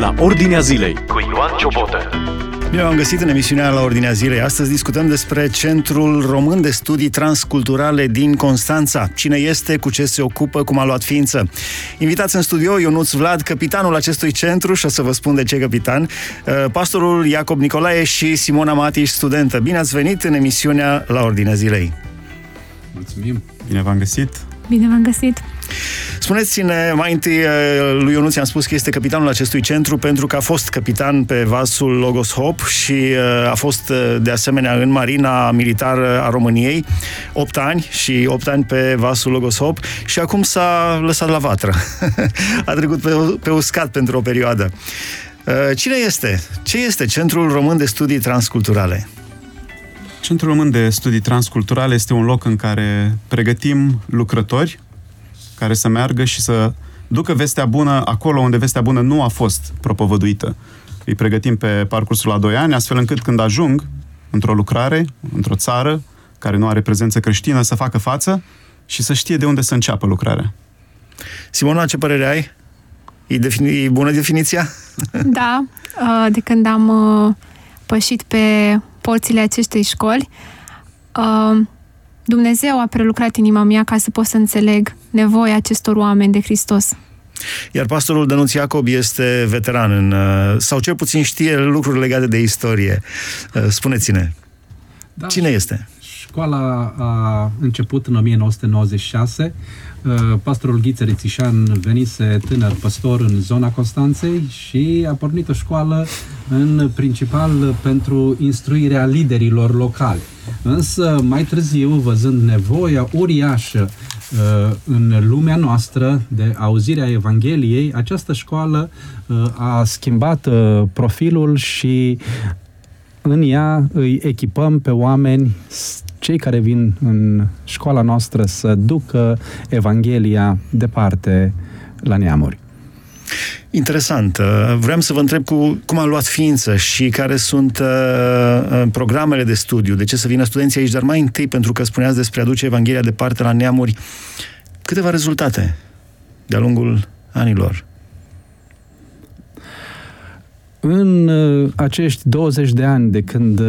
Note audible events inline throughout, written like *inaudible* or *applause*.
la Ordinea Zilei cu Ioan Ciobotă. Bine am găsit în emisiunea la Ordinea Zilei. Astăzi discutăm despre Centrul Român de Studii Transculturale din Constanța. Cine este, cu ce se ocupă, cum a luat ființă. Invitați în studio Ionuț Vlad, capitanul acestui centru, și o să vă spun de ce capitan, uh, pastorul Iacob Nicolae și Simona Matiș, studentă. Bine ați venit în emisiunea la Ordinea Zilei. Mulțumim! Bine v-am găsit! Bine v-am găsit! Spuneți-ne, mai întâi uh, lui Ionuț am spus că este capitanul acestui centru pentru că a fost capitan pe vasul Logos Hop și uh, a fost uh, de asemenea în Marina Militară a României 8 ani și 8 ani pe vasul Logos Hop și acum s-a lăsat la vatră. *laughs* a trecut pe, pe uscat pentru o perioadă. Cine este? Ce este Centrul Român de Studii Transculturale? Centrul Român de Studii Transculturale este un loc în care pregătim lucrători care să meargă și să ducă vestea bună acolo unde vestea bună nu a fost propovăduită. Îi pregătim pe parcursul la 2 ani, astfel încât când ajung într-o lucrare, într-o țară care nu are prezență creștină, să facă față și să știe de unde să înceapă lucrarea. Simona, ce părere ai? E, defini- e bună definiția? *laughs* Da, uh, de când am uh, pășit pe porțile acestei școli, uh, Dumnezeu a prelucrat inima mea ca să pot să înțeleg nevoia acestor oameni de Hristos. Iar pastorul Dănuț Iacob este veteran în, uh, sau cel puțin știe lucruri legate de istorie. Uh, spuneți-ne, da, cine este? Școala a început în 1996. Uh, pastorul Ghiță Rețișan venise tânăr păstor în zona Constanței și a pornit o școală în principal pentru instruirea liderilor locali. Însă, mai târziu, văzând nevoia uriașă uh, în lumea noastră de auzirea Evangheliei, această școală uh, a schimbat uh, profilul și în ea îi echipăm pe oameni, cei care vin în școala noastră să ducă Evanghelia departe la neamuri. Interesant. Uh, vreau să vă întreb cu, cum a luat ființă și care sunt uh, uh, programele de studiu, de ce să vină studenții aici, dar mai întâi, pentru că spuneați despre aduce Evanghelia departe la neamuri, câteva rezultate de-a lungul anilor. În uh, acești 20 de ani de când, uh,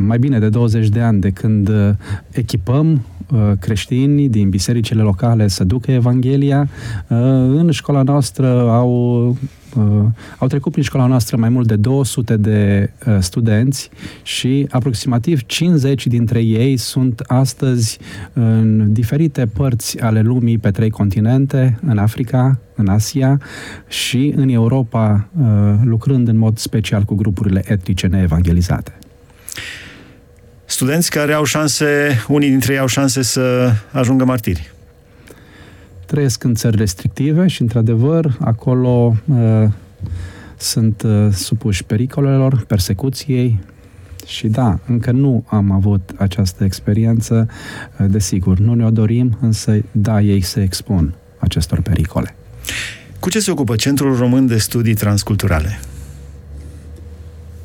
mai bine de 20 de ani de când uh, echipăm creștini din bisericile locale să ducă Evanghelia, în școala noastră au au trecut prin școala noastră mai mult de 200 de studenți și aproximativ 50 dintre ei sunt astăzi în diferite părți ale lumii pe trei continente, în Africa, în Asia și în Europa, uh, lucrând în mod special cu grupurile etnice neevangelizate. Studenți care au șanse, unii dintre ei au șanse să ajungă martiri. Trăiesc în țări restrictive și, într-adevăr, acolo uh, sunt uh, supuși pericolelor, persecuției, și da, încă nu am avut această experiență, uh, desigur, nu ne-o dorim, însă da, ei se expun acestor pericole. Cu ce se ocupă Centrul Român de Studii Transculturale?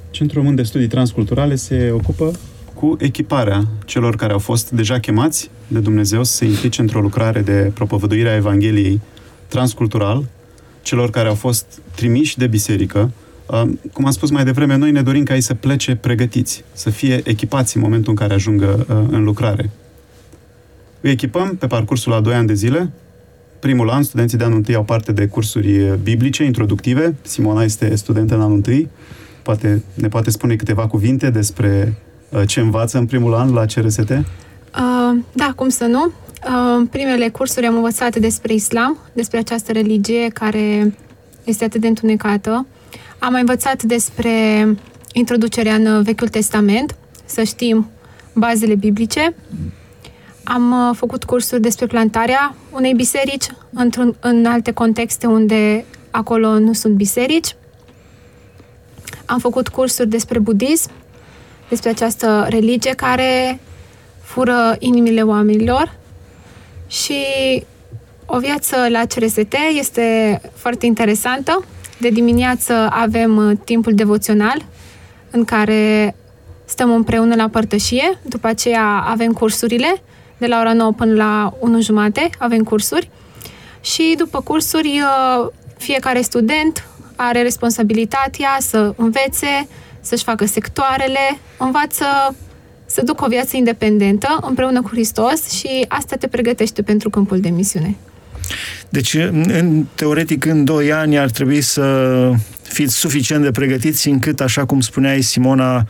Centrul Român de Studii Transculturale se ocupă cu echiparea celor care au fost deja chemați de Dumnezeu să se implice într-o lucrare de propovăduire a Evangheliei transcultural, celor care au fost trimiși de biserică. Cum am spus mai devreme, noi ne dorim ca ei să plece pregătiți, să fie echipați în momentul în care ajungă în lucrare. Îi echipăm pe parcursul a 2 ani de zile, primul an, studenții de anul întâi au parte de cursuri biblice, introductive. Simona este studentă în anul întâi. Poate, ne poate spune câteva cuvinte despre uh, ce învață în primul an la CRST? Uh, da, cum să nu. Uh, primele cursuri am învățat despre islam, despre această religie care este atât de întunecată. Am mai învățat despre introducerea în Vechiul Testament, să știm bazele biblice. Am uh, făcut cursuri despre plantarea unei biserici într-un, în alte contexte unde acolo nu sunt biserici. Am făcut cursuri despre budism, despre această religie care fură inimile oamenilor. Și o viață la CRST este foarte interesantă. De dimineață avem uh, timpul devoțional în care stăm împreună la părtășie, după aceea avem cursurile de la ora 9 până la 1 jumate, avem cursuri. Și după cursuri uh, fiecare student are responsabilitatea să învețe, să-și facă sectoarele, învață să ducă o viață independentă împreună cu Hristos și asta te pregătește pentru câmpul de misiune. Deci, în, teoretic, în 2 ani ar trebui să fiți suficient de pregătiți încât, așa cum spuneai, Simona,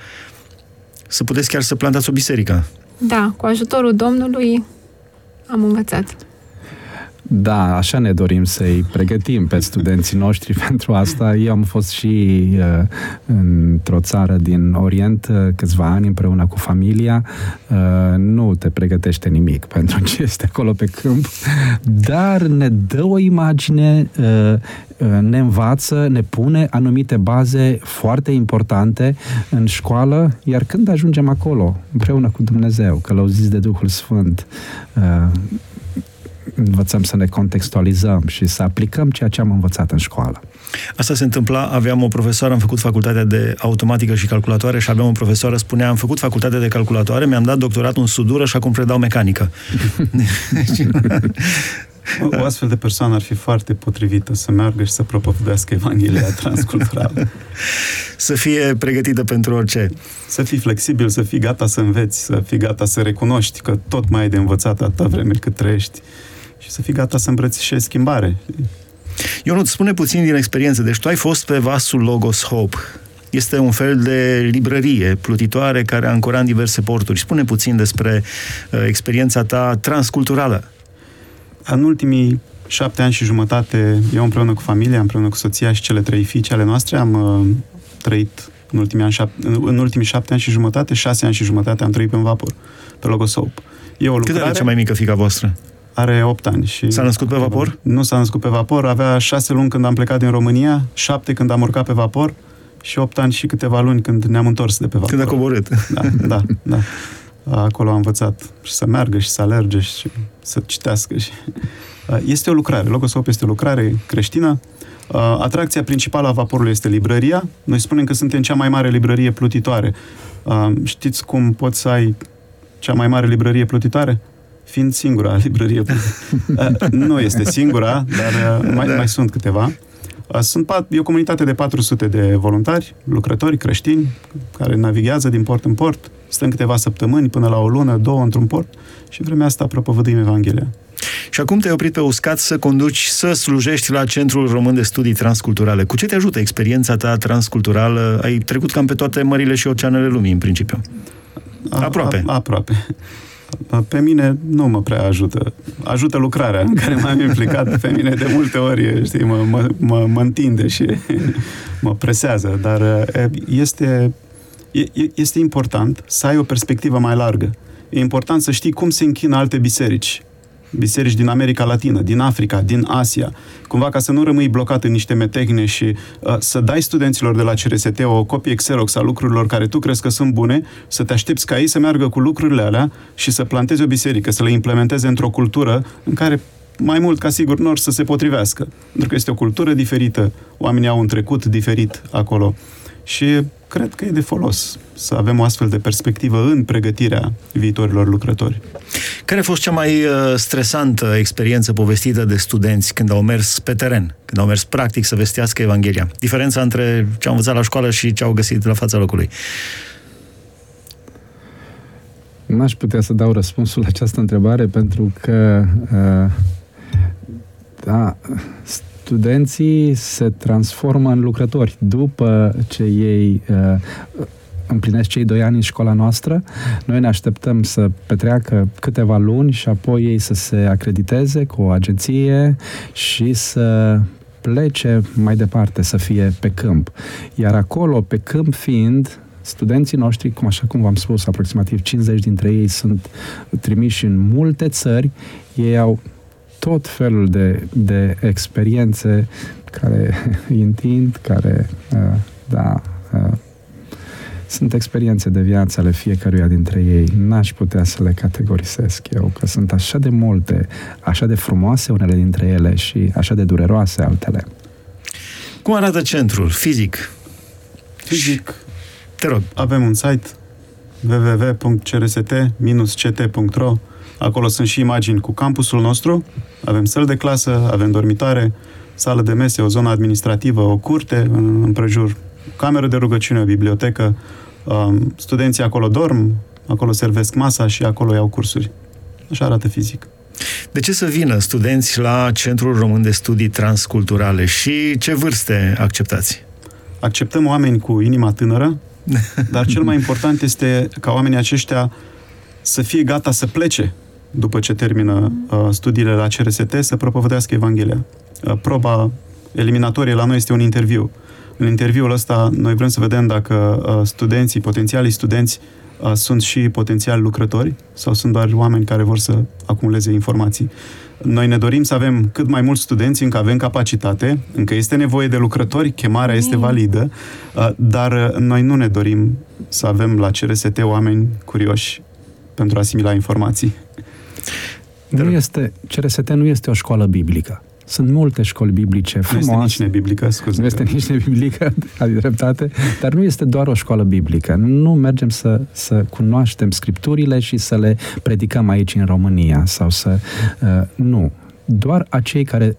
să puteți chiar să plantați o biserică. Da, cu ajutorul Domnului am învățat. Da, așa ne dorim să-i pregătim pe studenții noștri *laughs* pentru asta. Eu am fost și uh, într-o țară din Orient uh, câțiva ani împreună cu familia. Uh, nu te pregătește nimic *laughs* pentru ce este acolo pe câmp, dar ne dă o imagine, uh, uh, ne învață, ne pune anumite baze foarte importante în școală, iar când ajungem acolo, împreună cu Dumnezeu, călăuziți de Duhul Sfânt, uh, învățăm să ne contextualizăm și să aplicăm ceea ce am învățat în școală. Asta se întâmpla, aveam o profesoară, am făcut facultatea de automatică și calculatoare și aveam o profesoară, spunea, am făcut facultatea de calculatoare, mi-am dat doctoratul în sudură și acum predau mecanică. *laughs* O astfel de persoană ar fi foarte potrivită să meargă și să propovădească Evanghelia transculturală. *laughs* să fie pregătită pentru orice. Să fii flexibil, să fii gata să înveți, să fii gata să recunoști că tot mai ai de învățat atâta vreme cât trăiești și să fii gata să îmbrățișezi schimbare. Eu nu spune puțin din experiență. Deci tu ai fost pe vasul Logos Hope. Este un fel de librărie plutitoare care a ancorat în diverse porturi. Spune puțin despre uh, experiența ta transculturală. În ultimii șapte ani și jumătate, eu împreună cu familia, împreună cu soția și cele trei fiice ale noastre, am uh, trăit în ultimii, ani, șap- în ultimii șapte ani și jumătate, șase ani și jumătate am trăit pe un vapor, pe Logos Hope. E o lucrare... Cât are cea mai mică fica voastră? Are 8 ani. Și s-a născut pe vapor? Nu s-a născut pe vapor, avea 6 luni când am plecat din România, 7 când am urcat pe vapor și 8 ani și câteva luni când ne-am întors de pe vapor. Când a coborât. Da, da, da. Acolo am învățat și să meargă și să alerge și să citească. Și... Este o lucrare, Logosop este o lucrare creștină. Atracția principală a vaporului este librăria. Noi spunem că suntem cea mai mare librărie plutitoare. Știți cum poți să ai cea mai mare librărie plutitoare? Fiind singura librărie. *laughs* Uh, nu este singura, dar uh, mai, da. mai sunt câteva. Uh, sunt pat, e o comunitate de 400 de voluntari, lucrători creștini, care navighează din port în port, stăm câteva săptămâni până la o lună, două într-un port și vremea asta propovăduim Evanghelia. Și acum te-ai oprit pe uscat să conduci, să slujești la Centrul Român de Studii Transculturale. Cu ce te ajută experiența ta transculturală? Ai trecut cam pe toate mările și oceanele lumii, în principiu. Aproape. A, a, aproape pe mine nu mă prea ajută. Ajută lucrarea în care m-am implicat. Pe mine de multe ori, știi, mă, mă, mă, mă întinde și *laughs* mă presează. Dar este, este important să ai o perspectivă mai largă. E important să știi cum se închină alte biserici biserici din America Latină, din Africa, din Asia, cumva ca să nu rămâi blocat în niște metehne și uh, să dai studenților de la CRST o copie Xerox a lucrurilor care tu crezi că sunt bune, să te aștepți ca ei să meargă cu lucrurile alea și să plantezi o biserică, să le implementeze într-o cultură în care mai mult ca sigur nu or să se potrivească. Pentru că este o cultură diferită, oamenii au un trecut diferit acolo. Și cred că e de folos să avem o astfel de perspectivă în pregătirea viitorilor lucrători. Care a fost cea mai uh, stresantă experiență povestită de studenți când au mers pe teren, când au mers practic să vestească Evanghelia? Diferența între ce au învățat la școală și ce au găsit la fața locului. N-aș putea să dau răspunsul la această întrebare pentru că uh, da, studenții se transformă în lucrători după ce ei uh, împlinesc cei doi ani în școala noastră. Noi ne așteptăm să petreacă câteva luni și apoi ei să se acrediteze cu o agenție și să plece mai departe, să fie pe câmp. Iar acolo, pe câmp fiind, studenții noștri, cum așa cum v-am spus, aproximativ 50 dintre ei sunt trimiși în multe țări, ei au tot felul de, de experiențe care îi întind, care, uh, da, uh, sunt experiențe de viață ale fiecăruia dintre ei. N-aș putea să le categorisesc eu, că sunt așa de multe, așa de frumoase unele dintre ele și așa de dureroase altele. Cum arată centrul? Fizic? Fizic. Te rog. Avem un site www.crst-ct.ro Acolo sunt și imagini cu campusul nostru, avem săl de clasă, avem dormitoare, sală de mese, o zonă administrativă, o curte, în împrejur, cameră de rugăciune, o bibliotecă. Um, studenții acolo dorm, acolo servesc masa și acolo iau cursuri. Așa arată fizic. De ce să vină studenți la Centrul Român de Studii Transculturale și ce vârste acceptați? Acceptăm oameni cu inima tânără, *laughs* dar cel mai important este ca oamenii aceștia să fie gata să plece după ce termină uh, studiile la CRST, să propovădească Evanghelia. Uh, proba eliminatorie la noi este un interviu. În interviul ăsta noi vrem să vedem dacă uh, studenții, potențialii studenți, uh, sunt și potențiali lucrători sau sunt doar oameni care vor să acumuleze informații. Noi ne dorim să avem cât mai mulți studenți, încă avem capacitate, încă este nevoie de lucrători, chemarea este validă, uh, dar uh, noi nu ne dorim să avem la CRST oameni curioși pentru a asimila informații. Nu este, CRST nu este o școală biblică. Sunt multe școli biblice frumoase. Nu este nici nebiblică, scuze. Nu este nici nebiblică, *laughs* ai dreptate, dar nu este doar o școală biblică. Nu mergem să, să cunoaștem scripturile și să le predicăm aici în România sau să... Uh, nu. Doar acei care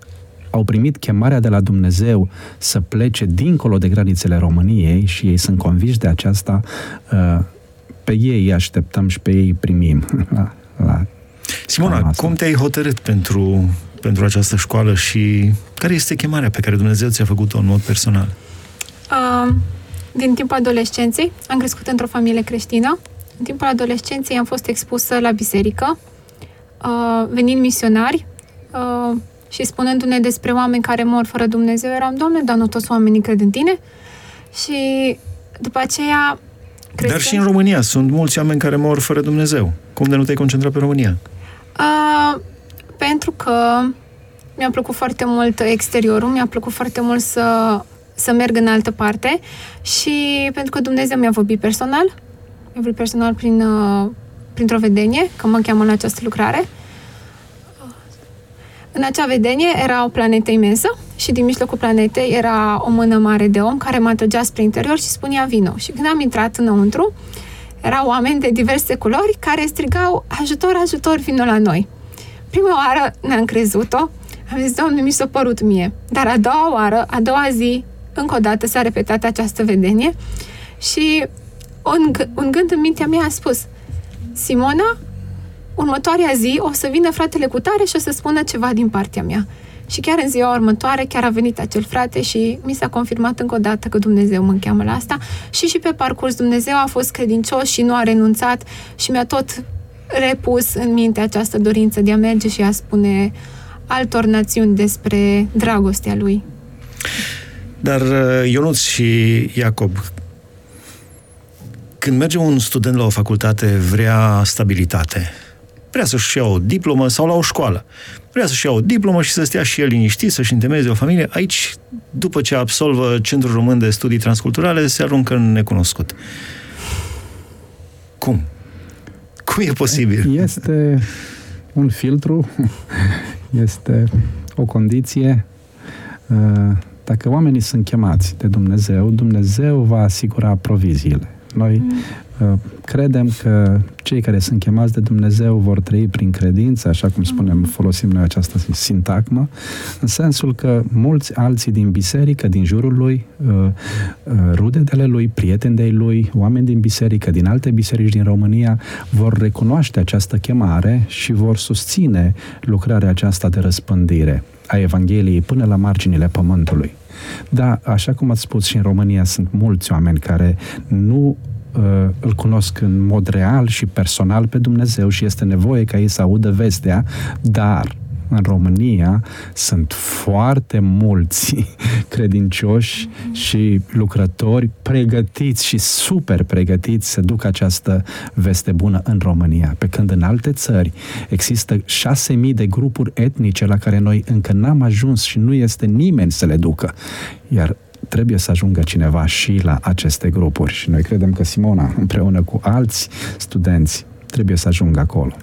au primit chemarea de la Dumnezeu să plece dincolo de granițele României și ei sunt conviși de aceasta, uh, pe ei îi așteptăm și pe ei îi primim *laughs* la, la Simona, cum te-ai hotărât pentru, pentru această școală și care este chemarea pe care Dumnezeu ți-a făcut-o în mod personal? Uh, din timpul adolescenței am crescut într-o familie creștină. În timpul adolescenței am fost expusă la biserică, uh, venind misionari uh, și spunându-ne despre oameni care mor fără Dumnezeu, eram, Doamne, dar nu toți oamenii cred în tine? Și după aceea... Crește... Dar și în România sunt mulți oameni care mor fără Dumnezeu. Cum de nu te-ai concentrat pe România? Uh, pentru că mi-a plăcut foarte mult exteriorul, mi-a plăcut foarte mult să, să merg în altă parte și pentru că Dumnezeu mi-a vorbit personal, mi-a vorbit personal prin, uh, printr-o vedenie, că mă cheamă la această lucrare. În acea vedenie era o planetă imensă și din mijlocul planetei era o mână mare de om care m-a trăgea spre interior și spunea vino. Și când am intrat înăuntru, erau oameni de diverse culori care strigau ajutor, ajutor, vino la noi. Prima oară n-am crezut-o, am zis, Doamne, mi s-a părut mie. Dar a doua oară, a doua zi, încă o dată s-a repetat această vedenie și un, un gând în mintea mea a spus, Simona, următoarea zi o să vină fratele cu tare și o să spună ceva din partea mea. Și chiar în ziua următoare, chiar a venit acel frate și mi s-a confirmat încă o dată că Dumnezeu mă încheamă la asta. Și și pe parcurs Dumnezeu a fost credincios și nu a renunțat și mi-a tot repus în minte această dorință de a merge și a spune altor națiuni despre dragostea lui. Dar uh, Ionuț și Iacob, când merge un student la o facultate, vrea stabilitate, vrea să-și ia o diplomă sau la o școală. Vrea să-și ia o diplomă și să stea și el liniștit, să-și întemeieze o familie. Aici, după ce absolvă Centrul Român de Studii Transculturale, se aruncă în necunoscut. Cum? Cum e posibil? Este un filtru, este o condiție. Uh, dacă oamenii sunt chemați de Dumnezeu, Dumnezeu va asigura proviziile. Noi uh, credem că cei care sunt chemați de Dumnezeu vor trăi prin credință, așa cum spunem, folosim noi această sintagmă, în sensul că mulți alții din biserică, din jurul lui, uh, uh, rudele lui, prieteni de lui, oameni din biserică, din alte biserici din România, vor recunoaște această chemare și vor susține lucrarea aceasta de răspândire a Evangheliei până la marginile pământului. Da, așa cum ați spus și în România sunt mulți oameni care nu uh, îl cunosc în mod real și personal pe Dumnezeu și este nevoie ca ei să audă vestea, dar în România sunt foarte mulți *laughs* credincioși și lucrători pregătiți și super pregătiți să ducă această veste bună în România. Pe când în alte țări există șase mii de grupuri etnice la care noi încă n-am ajuns și nu este nimeni să le ducă. Iar trebuie să ajungă cineva și la aceste grupuri. Și noi credem că Simona, împreună cu alți studenți, trebuie să ajungă acolo.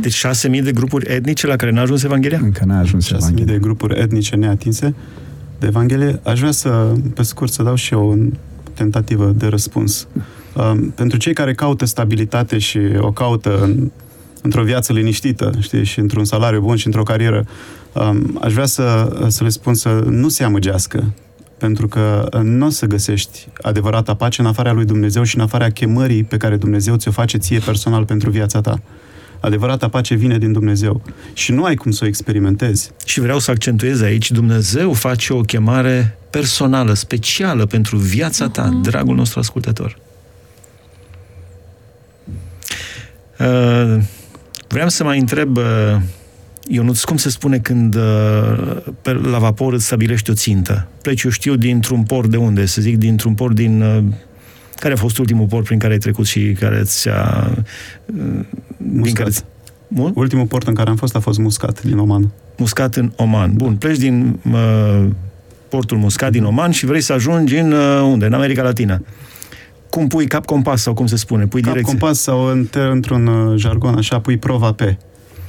Deci 6.000 de grupuri etnice la care n-a ajuns Evanghelia? Încă n-a ajuns 6.000 Evanghelia. de grupuri etnice neatinse de Evanghelie. Aș vrea să, pe scurt, să dau și eu o tentativă de răspuns. Um, pentru cei care caută stabilitate și o caută în, într-o viață liniștită, știi, și într-un salariu bun și într-o carieră, um, aș vrea să, să le spun să nu se amăgească, pentru că nu o să găsești adevărata pace în afara lui Dumnezeu și în afara chemării pe care Dumnezeu ți-o face ție personal pentru viața ta. Adevărata pace vine din Dumnezeu și nu ai cum să o experimentezi. Și vreau să accentuez aici, Dumnezeu face o chemare personală, specială pentru viața ta, uh-huh. dragul nostru ascultător. Uh, vreau să mai întreb, uh, Ionuț, cum se spune când uh, pe, la vapor îți stabilești o țintă? Pleci, eu știu, dintr-un port de unde? Să zic, dintr-un port din... Uh, care a fost ultimul port prin care ai trecut și care ți-a... Uh, din care ți... Bun? Ultimul port în care am fost a fost Muscat, din Oman. Muscat în Oman. Bun, pleci din uh, portul Muscat din Oman și vrei să ajungi în uh, unde? În America Latina. Cum pui cap compas sau cum se spune? Pui cap direcție. compas sau într-un uh, jargon așa, pui prova pe.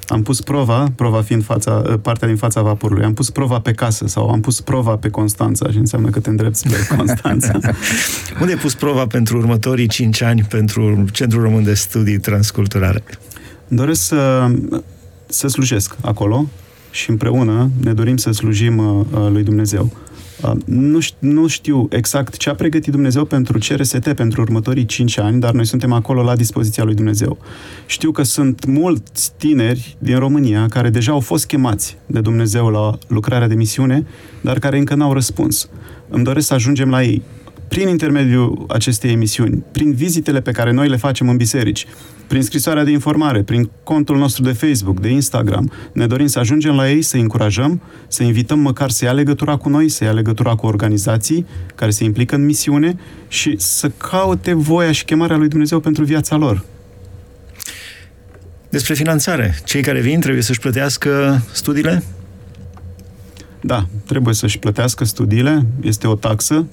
Am pus prova, prova fiind fața, uh, partea din fața vaporului, am pus prova pe casă sau am pus prova pe Constanța și înseamnă că te îndrepți spre *laughs* Constanța. Unde ai pus prova pentru următorii 5 ani pentru Centrul Român de Studii Transculturale? Doresc să, să slujesc acolo și împreună ne dorim să slujim uh, lui Dumnezeu. Uh, nu, nu știu exact ce a pregătit Dumnezeu pentru CRST pentru următorii 5 ani, dar noi suntem acolo la dispoziția lui Dumnezeu. Știu că sunt mulți tineri din România care deja au fost chemați de Dumnezeu la lucrarea de misiune, dar care încă n-au răspuns. Îmi doresc să ajungem la ei prin intermediul acestei emisiuni, prin vizitele pe care noi le facem în biserici, prin scrisoarea de informare, prin contul nostru de Facebook, de Instagram. Ne dorim să ajungem la ei, să încurajăm, să invităm măcar să ia legătura cu noi, să ia legătura cu organizații care se implică în misiune și să caute voia și chemarea lui Dumnezeu pentru viața lor. Despre finanțare. Cei care vin trebuie să-și plătească studiile? Da, trebuie să-și plătească studiile. Este o taxă um,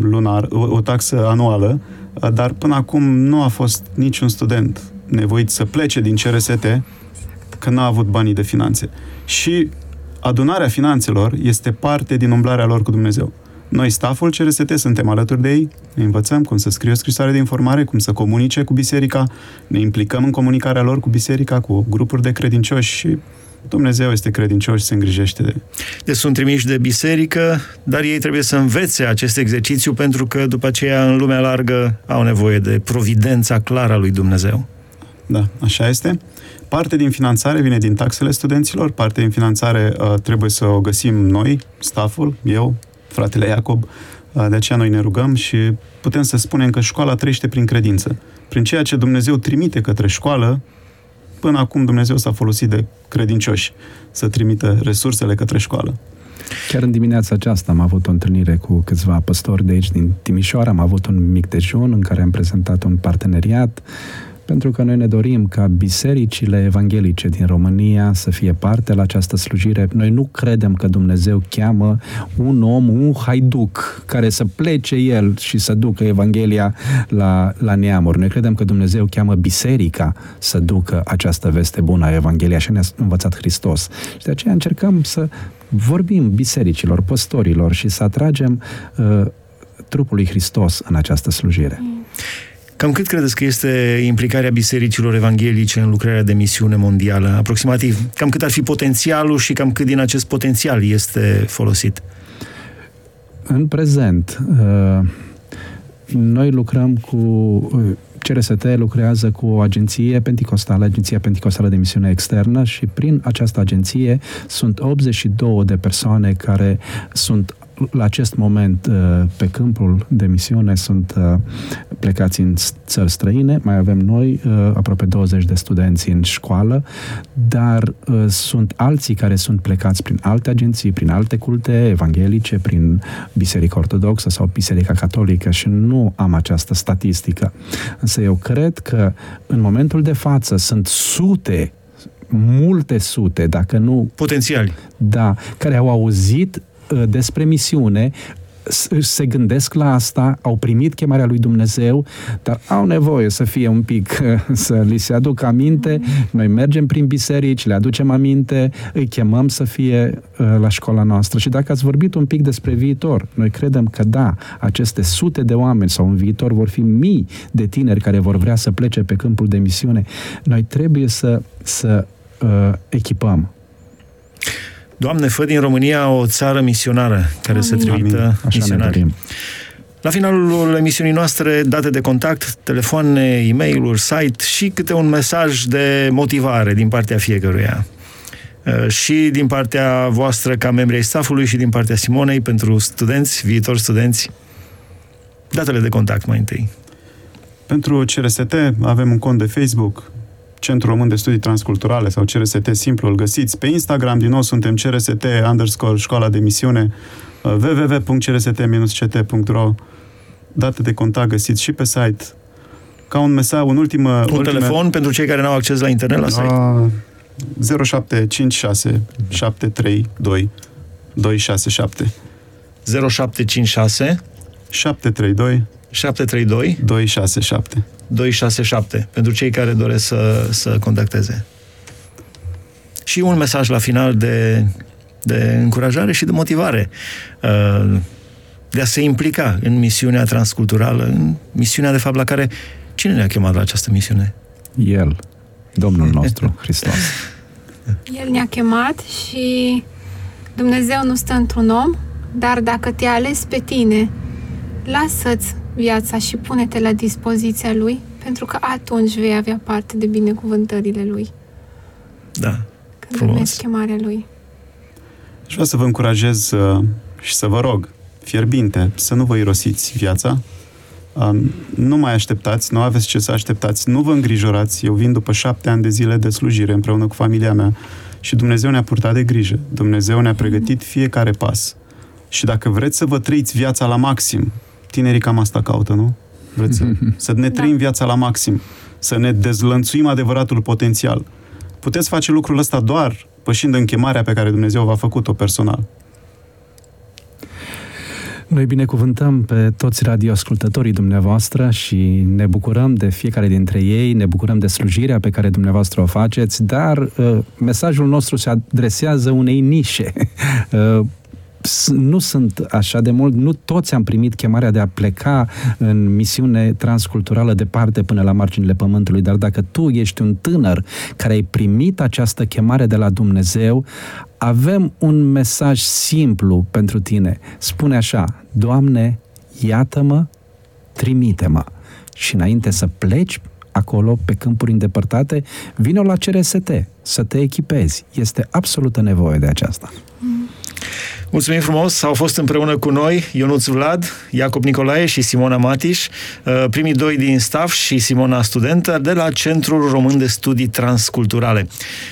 lunar, o, o taxă anuală dar până acum nu a fost niciun student nevoit să plece din CRST că n-a avut banii de finanțe. Și adunarea finanțelor este parte din umblarea lor cu Dumnezeu. Noi, staful CRST, suntem alături de ei, ne învățăm cum să scrie o scrisoare de informare, cum să comunice cu biserica, ne implicăm în comunicarea lor cu biserica, cu grupuri de credincioși și Dumnezeu este credincios și se îngrijește de Deci sunt trimiși de biserică, dar ei trebuie să învețe acest exercițiu pentru că după aceea în lumea largă au nevoie de providența clară a lui Dumnezeu. Da, așa este. Parte din finanțare vine din taxele studenților, parte din finanțare uh, trebuie să o găsim noi, staful, eu, fratele Iacob, uh, de aceea noi ne rugăm și putem să spunem că școala trăiește prin credință. Prin ceea ce Dumnezeu trimite către școală, Până acum Dumnezeu s-a folosit de credincioși să trimită resursele către școală. Chiar în dimineața aceasta am avut o întâlnire cu câțiva păstori de aici din Timișoara, am avut un mic dejun în care am prezentat un parteneriat pentru că noi ne dorim ca bisericile evanghelice din România să fie parte la această slujire. Noi nu credem că Dumnezeu cheamă un om, un haiduc, care să plece el și să ducă Evanghelia la, la neamuri. Noi credem că Dumnezeu cheamă biserica să ducă această veste bună a Evanghelia și ne-a învățat Hristos. Și de aceea încercăm să vorbim bisericilor, păstorilor și să atragem uh, trupul lui Hristos în această slujire. Mm. Cam cât credeți că este implicarea bisericilor evanghelice în lucrarea de misiune mondială? Aproximativ. Cam cât ar fi potențialul și cam cât din acest potențial este folosit? În prezent, uh, noi lucrăm cu uh, CRST lucrează cu o agenție penticostală, Agenția Penticostală de Misiune Externă și prin această agenție sunt 82 de persoane care sunt la acest moment uh, pe câmpul de misiune sunt uh, plecați în țări străine, mai avem noi uh, aproape 20 de studenți în școală, dar sunt alții care sunt plecați prin alte agenții, prin alte culte evanghelice, prin Biserica Ortodoxă sau Biserica Catolică și nu am această statistică. Însă eu cred că în momentul de față sunt sute multe sute, dacă nu... Potențiali. Da, care au auzit Uh, despre misiune se gândesc la asta, au primit chemarea lui Dumnezeu, dar au nevoie să fie un pic, *laughs* să li se aducă aminte. Noi mergem prin biserici, le aducem aminte, îi chemăm să fie uh, la școala noastră. Și dacă ați vorbit un pic despre viitor, noi credem că da, aceste sute de oameni sau în viitor vor fi mii de tineri care vor vrea să plece pe câmpul de misiune. Noi trebuie să, să uh, echipăm Doamne, fă din România o țară misionară care Amin. să trimită misionari. La finalul emisiunii noastre, date de contact, telefoane, e mail site și câte un mesaj de motivare din partea fiecăruia. Uh, și din partea voastră ca membri ai staffului și din partea Simonei pentru studenți, viitori studenți. Datele de contact mai întâi. Pentru CRST avem un cont de Facebook, Centrul Român de Studii Transculturale sau CRST simplu, îl găsiți. Pe Instagram, din nou, suntem CRST underscore școala de misiune uh, www.crst-ct.ro Date de contact găsiți și pe site. Ca un mesaj, un ultim... Un ultime... telefon pentru cei care nu au acces la internet la site? 0756 732 267 0756 732 732 267 267 pentru cei care doresc să, să contacteze. Și un mesaj la final de, de încurajare și de motivare uh, de a se implica în misiunea transculturală, în misiunea, de fapt, la care cine ne-a chemat la această misiune? El, Domnul nostru, *laughs* Hristos. El ne-a chemat și Dumnezeu nu stă într-un om, dar dacă te-a ales pe tine, lasă-ți viața și pune-te la dispoziția Lui, pentru că atunci vei avea parte de binecuvântările Lui. Da, Când frumos. chemarea Lui. Și vreau să vă încurajez uh, și să vă rog, fierbinte, să nu vă irosiți viața, uh, nu mai așteptați, nu aveți ce să așteptați, nu vă îngrijorați. Eu vin după șapte ani de zile de slujire împreună cu familia mea și Dumnezeu ne-a purtat de grijă. Dumnezeu ne-a pregătit fiecare pas. Și dacă vreți să vă trăiți viața la maxim, tinerii cam asta caută, nu? Vreți să, *laughs* să ne trăim da. viața la maxim, să ne dezlănțuim adevăratul potențial. Puteți face lucrul ăsta doar pășind în chemarea pe care Dumnezeu v-a făcut-o personal. Noi binecuvântăm pe toți radioascultătorii dumneavoastră și ne bucurăm de fiecare dintre ei, ne bucurăm de slujirea pe care dumneavoastră o faceți, dar uh, mesajul nostru se adresează unei nișe. *laughs* Uh, nu sunt așa de mult, nu toți am primit chemarea de a pleca în misiune transculturală departe până la marginile pământului, dar dacă tu ești un tânăr care ai primit această chemare de la Dumnezeu, avem un mesaj simplu pentru tine. Spune așa, Doamne, iată-mă, trimite-mă. Și înainte să pleci acolo, pe câmpuri îndepărtate, vină la CRST, să te echipezi. Este absolută nevoie de aceasta. Mm. Mulțumim frumos, au fost împreună cu noi Ionuț Vlad, Iacob Nicolae și Simona Matiș, uh, primii doi din staff și Simona studentă de la Centrul Român de Studii Transculturale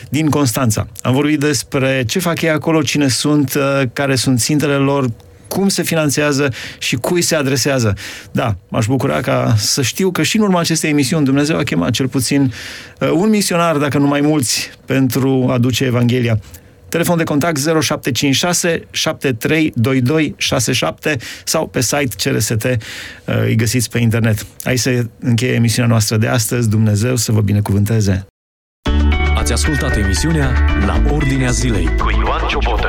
din Constanța. Am vorbit despre ce fac ei acolo, cine sunt, uh, care sunt țintele lor, cum se finanțează și cui se adresează. Da, m-aș bucura ca să știu că și în urma acestei emisiuni Dumnezeu a chemat cel puțin uh, un misionar, dacă nu mai mulți, pentru a duce Evanghelia. Telefon de contact 0756 7322 67 sau pe site CRST uh, îi găsiți pe internet. Aici se încheie emisiunea noastră de astăzi. Dumnezeu să vă binecuvânteze! Ați ascultat emisiunea La Ordinea Zilei cu Ioan Ciobotă.